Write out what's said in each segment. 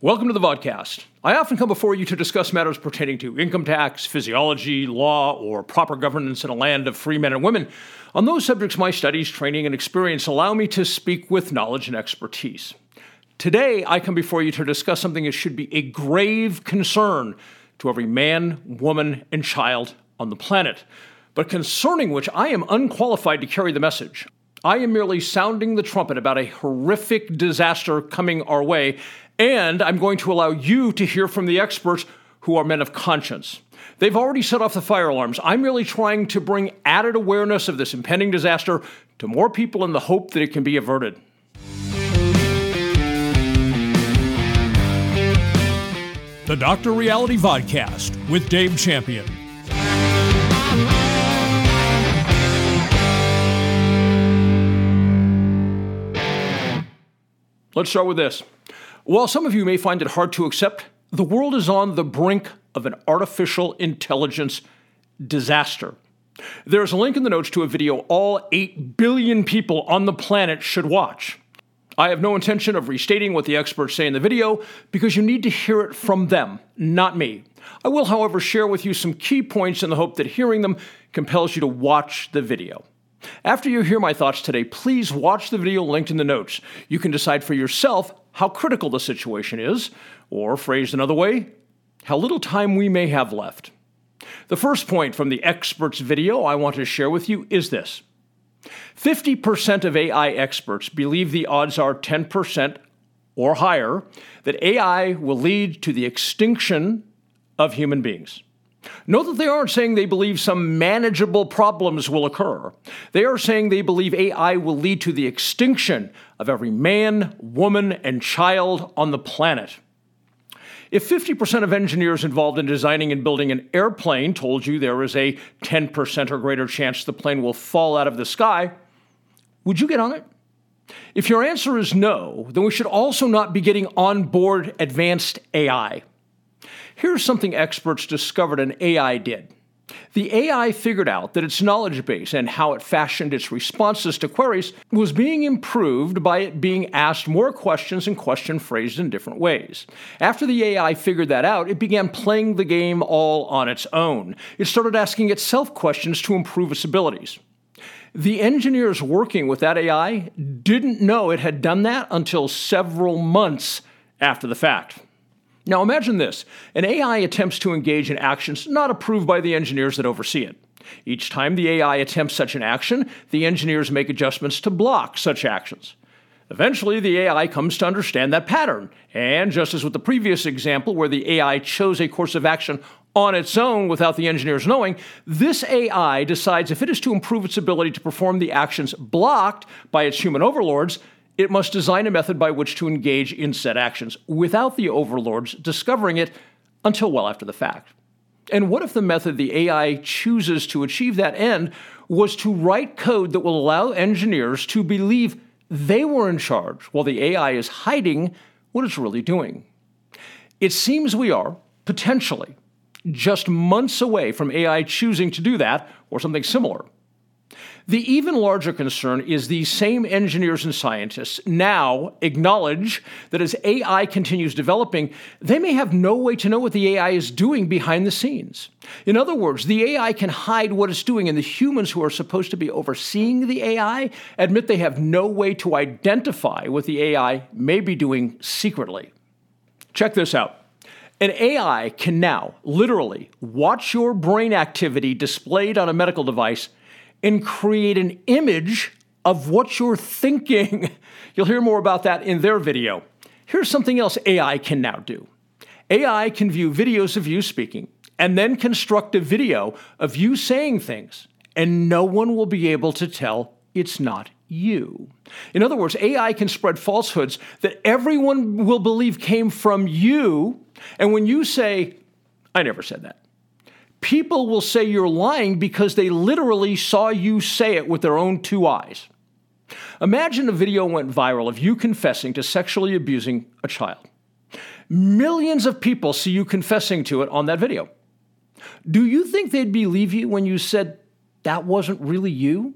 Welcome to the vodcast. I often come before you to discuss matters pertaining to income tax, physiology, law, or proper governance in a land of free men and women. On those subjects, my studies, training, and experience allow me to speak with knowledge and expertise. Today, I come before you to discuss something that should be a grave concern to every man, woman, and child on the planet, but concerning which I am unqualified to carry the message. I am merely sounding the trumpet about a horrific disaster coming our way and I'm going to allow you to hear from the experts who are men of conscience. They've already set off the fire alarms. I'm merely trying to bring added awareness of this impending disaster to more people in the hope that it can be averted. The Dr. Reality Vodcast with Dave Champion. Let's start with this. While some of you may find it hard to accept, the world is on the brink of an artificial intelligence disaster. There's a link in the notes to a video all 8 billion people on the planet should watch. I have no intention of restating what the experts say in the video because you need to hear it from them, not me. I will, however, share with you some key points in the hope that hearing them compels you to watch the video. After you hear my thoughts today, please watch the video linked in the notes. You can decide for yourself how critical the situation is, or phrased another way, how little time we may have left. The first point from the experts video I want to share with you is this 50% of AI experts believe the odds are 10% or higher that AI will lead to the extinction of human beings. Note that they aren't saying they believe some manageable problems will occur. They are saying they believe AI will lead to the extinction of every man, woman, and child on the planet. If 50% of engineers involved in designing and building an airplane told you there is a 10% or greater chance the plane will fall out of the sky, would you get on it? If your answer is no, then we should also not be getting on board advanced AI. Here's something experts discovered an AI did. The AI figured out that its knowledge base and how it fashioned its responses to queries was being improved by it being asked more questions and question phrased in different ways. After the AI figured that out, it began playing the game all on its own. It started asking itself questions to improve its abilities. The engineers working with that AI didn't know it had done that until several months after the fact. Now imagine this an AI attempts to engage in actions not approved by the engineers that oversee it. Each time the AI attempts such an action, the engineers make adjustments to block such actions. Eventually, the AI comes to understand that pattern, and just as with the previous example where the AI chose a course of action on its own without the engineers knowing, this AI decides if it is to improve its ability to perform the actions blocked by its human overlords, it must design a method by which to engage in said actions without the overlords discovering it until well after the fact. And what if the method the AI chooses to achieve that end was to write code that will allow engineers to believe they were in charge while the AI is hiding what it's really doing? It seems we are, potentially, just months away from AI choosing to do that or something similar. The even larger concern is these same engineers and scientists now acknowledge that as AI continues developing, they may have no way to know what the AI is doing behind the scenes. In other words, the AI can hide what it's doing, and the humans who are supposed to be overseeing the AI admit they have no way to identify what the AI may be doing secretly. Check this out. An AI can now literally watch your brain activity displayed on a medical device and create an image of what you're thinking. You'll hear more about that in their video. Here's something else AI can now do AI can view videos of you speaking and then construct a video of you saying things, and no one will be able to tell it's not you. In other words, AI can spread falsehoods that everyone will believe came from you, and when you say, I never said that, people will say you're lying because they literally saw you say it with their own two eyes. Imagine a video went viral of you confessing to sexually abusing a child. Millions of people see you confessing to it on that video. Do you think they'd believe you when you said that wasn't really you?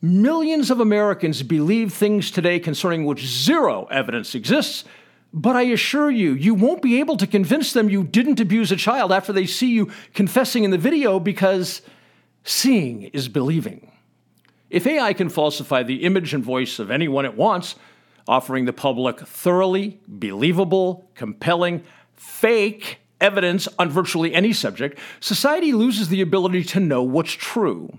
Millions of Americans believe things today concerning which zero evidence exists But I assure you, you won't be able to convince them you didn't abuse a child after they see you confessing in the video because seeing is believing. If AI can falsify the image and voice of anyone it wants, offering the public thoroughly believable, compelling, fake evidence on virtually any subject, society loses the ability to know what's true.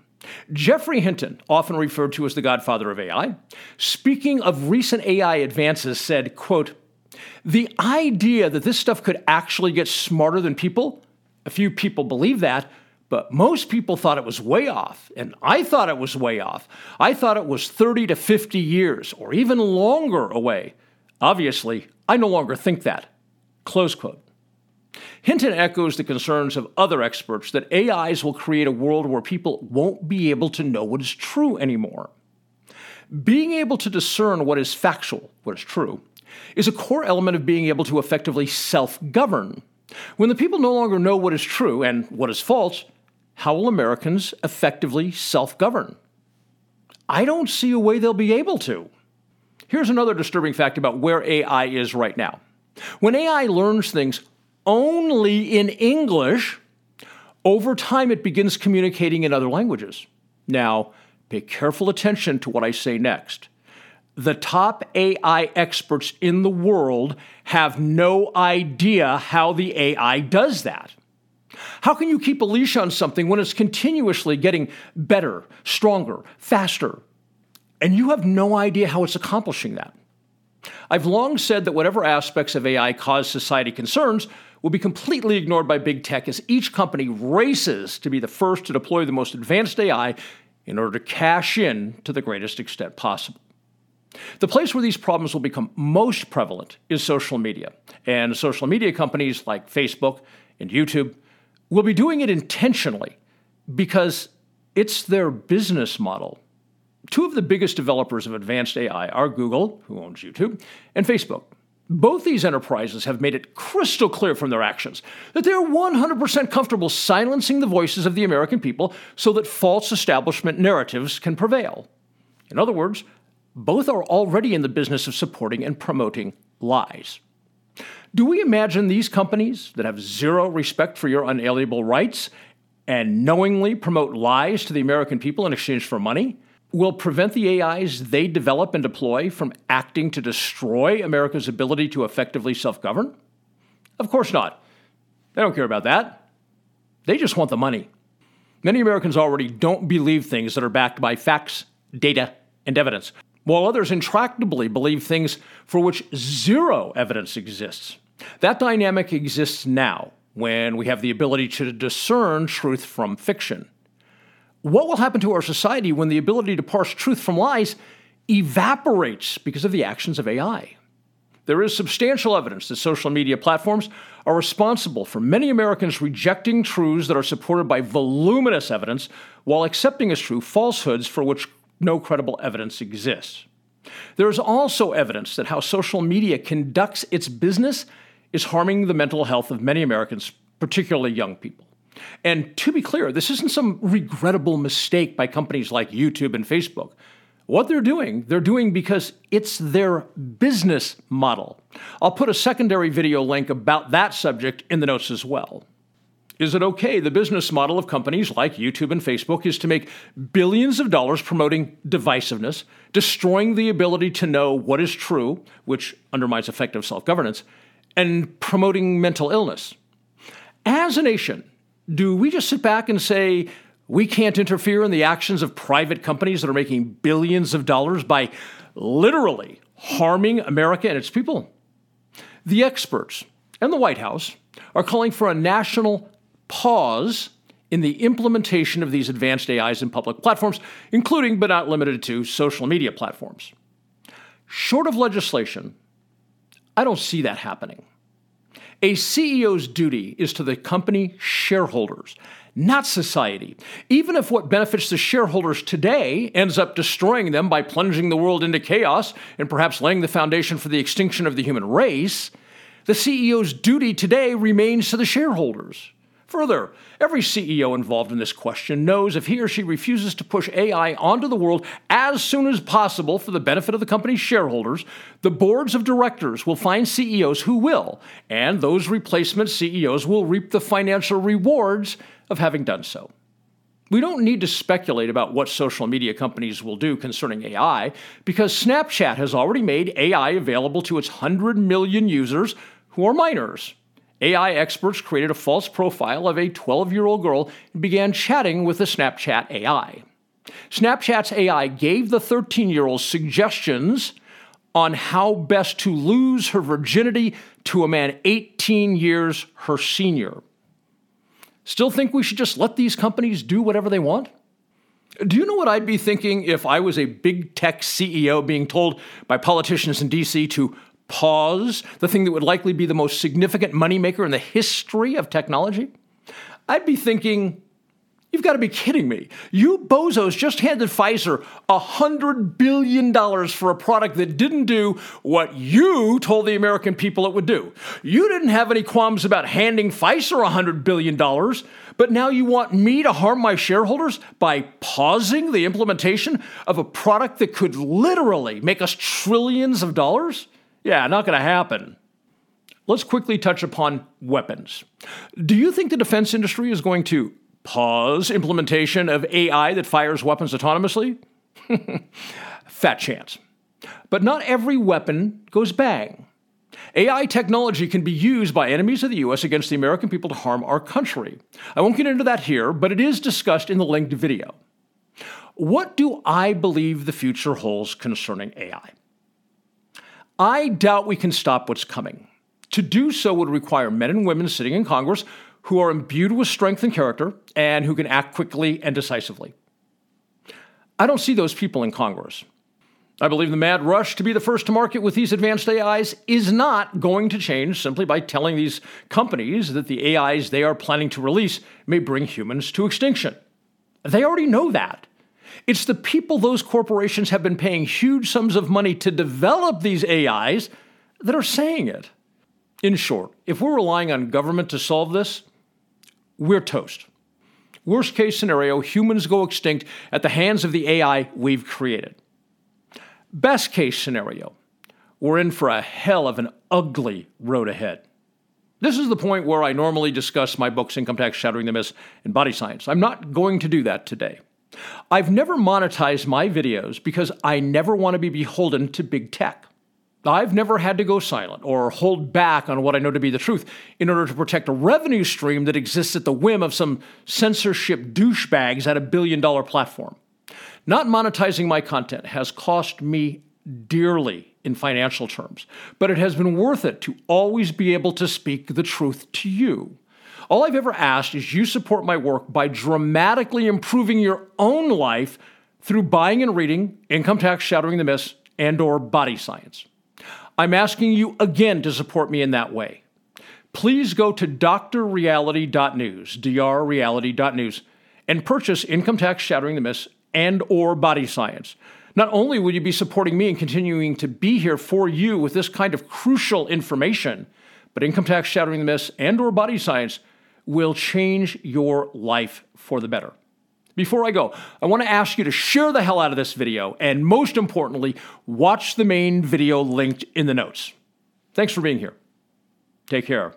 Geoffrey Hinton, often referred to as the godfather of AI, speaking of recent AI advances, said, quote, the idea that this stuff could actually get smarter than people, a few people believe that, but most people thought it was way off, and I thought it was way off. I thought it was 30 to 50 years or even longer away. Obviously, I no longer think that. Close quote. Hinton echoes the concerns of other experts that AIs will create a world where people won't be able to know what is true anymore. Being able to discern what is factual, what is true, is a core element of being able to effectively self govern. When the people no longer know what is true and what is false, how will Americans effectively self govern? I don't see a way they'll be able to. Here's another disturbing fact about where AI is right now. When AI learns things only in English, over time it begins communicating in other languages. Now, pay careful attention to what I say next. The top AI experts in the world have no idea how the AI does that. How can you keep a leash on something when it's continuously getting better, stronger, faster? And you have no idea how it's accomplishing that. I've long said that whatever aspects of AI cause society concerns will be completely ignored by big tech as each company races to be the first to deploy the most advanced AI in order to cash in to the greatest extent possible. The place where these problems will become most prevalent is social media. And social media companies like Facebook and YouTube will be doing it intentionally because it's their business model. Two of the biggest developers of advanced AI are Google, who owns YouTube, and Facebook. Both these enterprises have made it crystal clear from their actions that they're 100% comfortable silencing the voices of the American people so that false establishment narratives can prevail. In other words, both are already in the business of supporting and promoting lies. Do we imagine these companies that have zero respect for your unalienable rights and knowingly promote lies to the American people in exchange for money will prevent the AIs they develop and deploy from acting to destroy America's ability to effectively self govern? Of course not. They don't care about that. They just want the money. Many Americans already don't believe things that are backed by facts, data, and evidence while others intractably believe things for which zero evidence exists. That dynamic exists now when we have the ability to discern truth from fiction. What will happen to our society when the ability to parse truth from lies evaporates because of the actions of AI? There is substantial evidence that social media platforms are responsible for many Americans rejecting truths that are supported by voluminous evidence while accepting as true falsehoods for which no credible evidence exists. There is also evidence that how social media conducts its business is harming the mental health of many Americans, particularly young people. And to be clear, this isn't some regrettable mistake by companies like YouTube and Facebook. What they're doing, they're doing because it's their business model. I'll put a secondary video link about that subject in the notes as well. Is it okay? The business model of companies like YouTube and Facebook is to make billions of dollars promoting divisiveness, destroying the ability to know what is true, which undermines effective self governance, and promoting mental illness. As a nation, do we just sit back and say, we can't interfere in the actions of private companies that are making billions of dollars by literally harming America and its people? The experts and the White House are calling for a national pause in the implementation of these advanced AIs in public platforms, including but not limited to social media platforms. Short of legislation, I don't see that happening. A CEO's duty is to the company shareholders, not society. Even if what benefits the shareholders today ends up destroying them by plunging the world into chaos and perhaps laying the foundation for the extinction of the human race, the CEO's duty today remains to the shareholders. Further, every CEO involved in this question knows if he or she refuses to push AI onto the world as soon as possible for the benefit of the company's shareholders, the boards of directors will find CEOs who will, and those replacement CEOs will reap the financial rewards of having done so. We don't need to speculate about what social media companies will do concerning AI because Snapchat has already made AI available to its 100 million users who are minors. AI experts created a false profile of a 12 year old girl and began chatting with the Snapchat AI. Snapchat's AI gave the 13 year old suggestions on how best to lose her virginity to a man 18 years her senior. Still think we should just let these companies do whatever they want? Do you know what I'd be thinking if I was a big tech CEO being told by politicians in DC to pause the thing that would likely be the most significant moneymaker in the history of technology? I'd be thinking, You've got to be kidding me. You bozos just handed Pfizer $100 billion for a product that didn't do what you told the American people it would do. You didn't have any qualms about handing Pfizer $100 billion, but now you want me to harm my shareholders by pausing the implementation of a product that could literally make us trillions of dollars? Yeah, not going to happen. Let's quickly touch upon weapons. Do you think the defense industry is going to Pause implementation of AI that fires weapons autonomously? Fat chance. But not every weapon goes bang. AI technology can be used by enemies of the US against the American people to harm our country. I won't get into that here, but it is discussed in the linked video. What do I believe the future holds concerning AI? I doubt we can stop what's coming. To do so would require men and women sitting in Congress who are imbued with strength and character and who can act quickly and decisively. I don't see those people in Congress. I believe the mad rush to be the first to market with these advanced AIs is not going to change simply by telling these companies that the AIs they are planning to release may bring humans to extinction. They already know that. It's the people those corporations have been paying huge sums of money to develop these AIs that are saying it. In short, if we're relying on government to solve this, we're toast. Worst case scenario, humans go extinct at the hands of the AI we've created. Best case scenario, we're in for a hell of an ugly road ahead. This is the point where I normally discuss my books, Income Tax Shattering the Myths and Body Science. I'm not going to do that today. I've never monetized my videos because I never want to be beholden to big tech. I've never had to go silent or hold back on what I know to be the truth in order to protect a revenue stream that exists at the whim of some censorship douchebags at a billion dollar platform. Not monetizing my content has cost me dearly in financial terms, but it has been worth it to always be able to speak the truth to you. All I've ever asked is you support my work by dramatically improving your own life through buying and reading Income Tax Shattering the Myths and or Body Science. I'm asking you again to support me in that way. Please go to drreality.news, drreality.news, and purchase Income Tax Shattering the Myths and or Body Science. Not only will you be supporting me and continuing to be here for you with this kind of crucial information, but Income Tax Shattering the Myths and or Body Science will change your life for the better. Before I go, I want to ask you to share the hell out of this video, and most importantly, watch the main video linked in the notes. Thanks for being here. Take care.